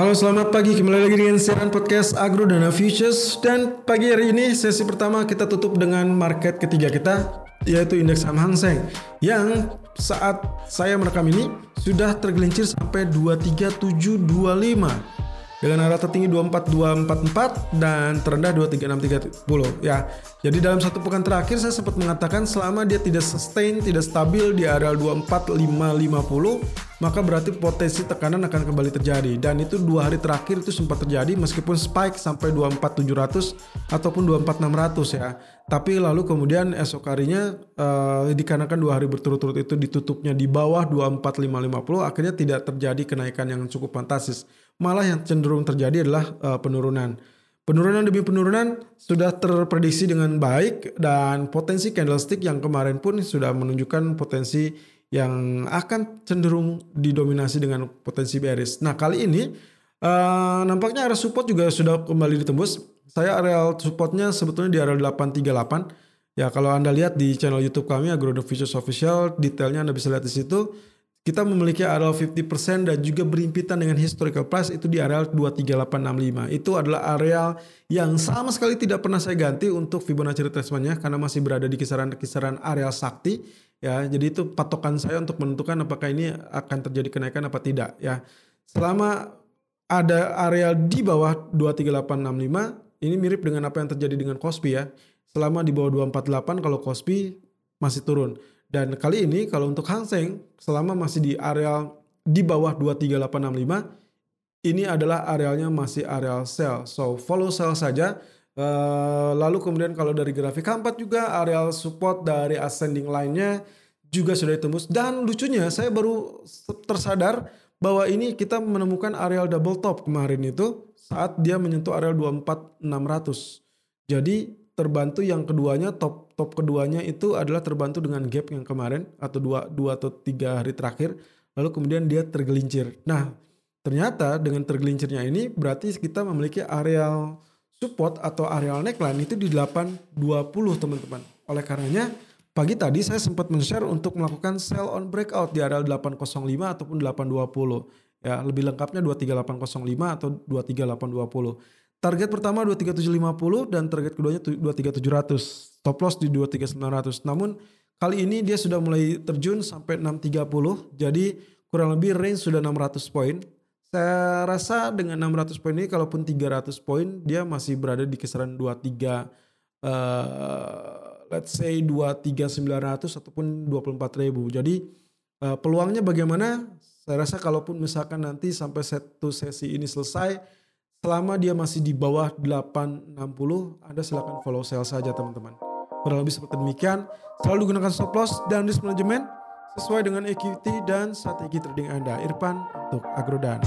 Halo selamat pagi. Kembali lagi dengan siaran podcast Agro Dana Futures. Dan pagi hari ini sesi pertama kita tutup dengan market ketiga kita yaitu indeks saham Hang Seng yang saat saya merekam ini sudah tergelincir sampai 23725 dengan arah tertinggi 24244 dan terendah 23630 ya. Jadi dalam satu pekan terakhir saya sempat mengatakan selama dia tidak sustain, tidak stabil di area 24550 maka berarti potensi tekanan akan kembali terjadi. Dan itu dua hari terakhir itu sempat terjadi meskipun spike sampai 24700 ataupun 24600 ya. Tapi lalu kemudian esok harinya uh, dikarenakan dua hari berturut-turut itu ditutupnya di bawah 24550 akhirnya tidak terjadi kenaikan yang cukup fantastis malah yang cenderung terjadi adalah uh, penurunan Penurunan demi penurunan sudah terprediksi dengan baik dan potensi candlestick yang kemarin pun sudah menunjukkan potensi yang akan cenderung didominasi dengan potensi bearish. Nah kali ini uh, nampaknya area support juga sudah kembali ditembus. Saya area supportnya sebetulnya di area 838. Ya kalau anda lihat di channel YouTube kami Agrodo Futures Official, detailnya anda bisa lihat di situ. Kita memiliki area 50% dan juga berimpitan dengan historical price itu di area 23865. Itu adalah area yang sama sekali tidak pernah saya ganti untuk Fibonacci retracement-nya karena masih berada di kisaran-kisaran area sakti ya. Jadi itu patokan saya untuk menentukan apakah ini akan terjadi kenaikan apa tidak ya. Selama ada area di bawah 23865 ini mirip dengan apa yang terjadi dengan Kospi ya. Selama di bawah 248 kalau Kospi masih turun. Dan kali ini kalau untuk Hang Seng selama masih di area di bawah 23865 ini adalah arealnya masih areal sell. So follow sell saja. Uh, lalu kemudian kalau dari grafik keempat juga areal support dari ascending line-nya juga sudah ditembus dan lucunya saya baru tersadar bahwa ini kita menemukan areal double top kemarin itu saat dia menyentuh areal 24600. Jadi terbantu yang keduanya top top keduanya itu adalah terbantu dengan gap yang kemarin atau dua dua atau tiga hari terakhir lalu kemudian dia tergelincir. Nah ternyata dengan tergelincirnya ini berarti kita memiliki areal support atau areal neckline itu di 820 teman-teman. Oleh karenanya pagi tadi saya sempat men-share untuk melakukan sell on breakout di areal 805 ataupun 820. Ya, lebih lengkapnya 23805 atau 23820. Target pertama 23750 dan target keduanya 23700. Stop loss di 23900. Namun kali ini dia sudah mulai terjun sampai 630. Jadi kurang lebih range sudah 600 poin. Saya rasa dengan 600 poin ini kalaupun 300 poin dia masih berada di kisaran 23 uh, let's say 23900 ataupun 24000. Jadi uh, peluangnya bagaimana? Saya rasa kalaupun misalkan nanti sampai satu sesi ini selesai Selama dia masih di bawah 860, Anda silakan follow sell saja teman-teman. Kurang lebih seperti demikian. Selalu gunakan stop loss dan risk management sesuai dengan equity dan strategi trading Anda. Irfan untuk Agrodan.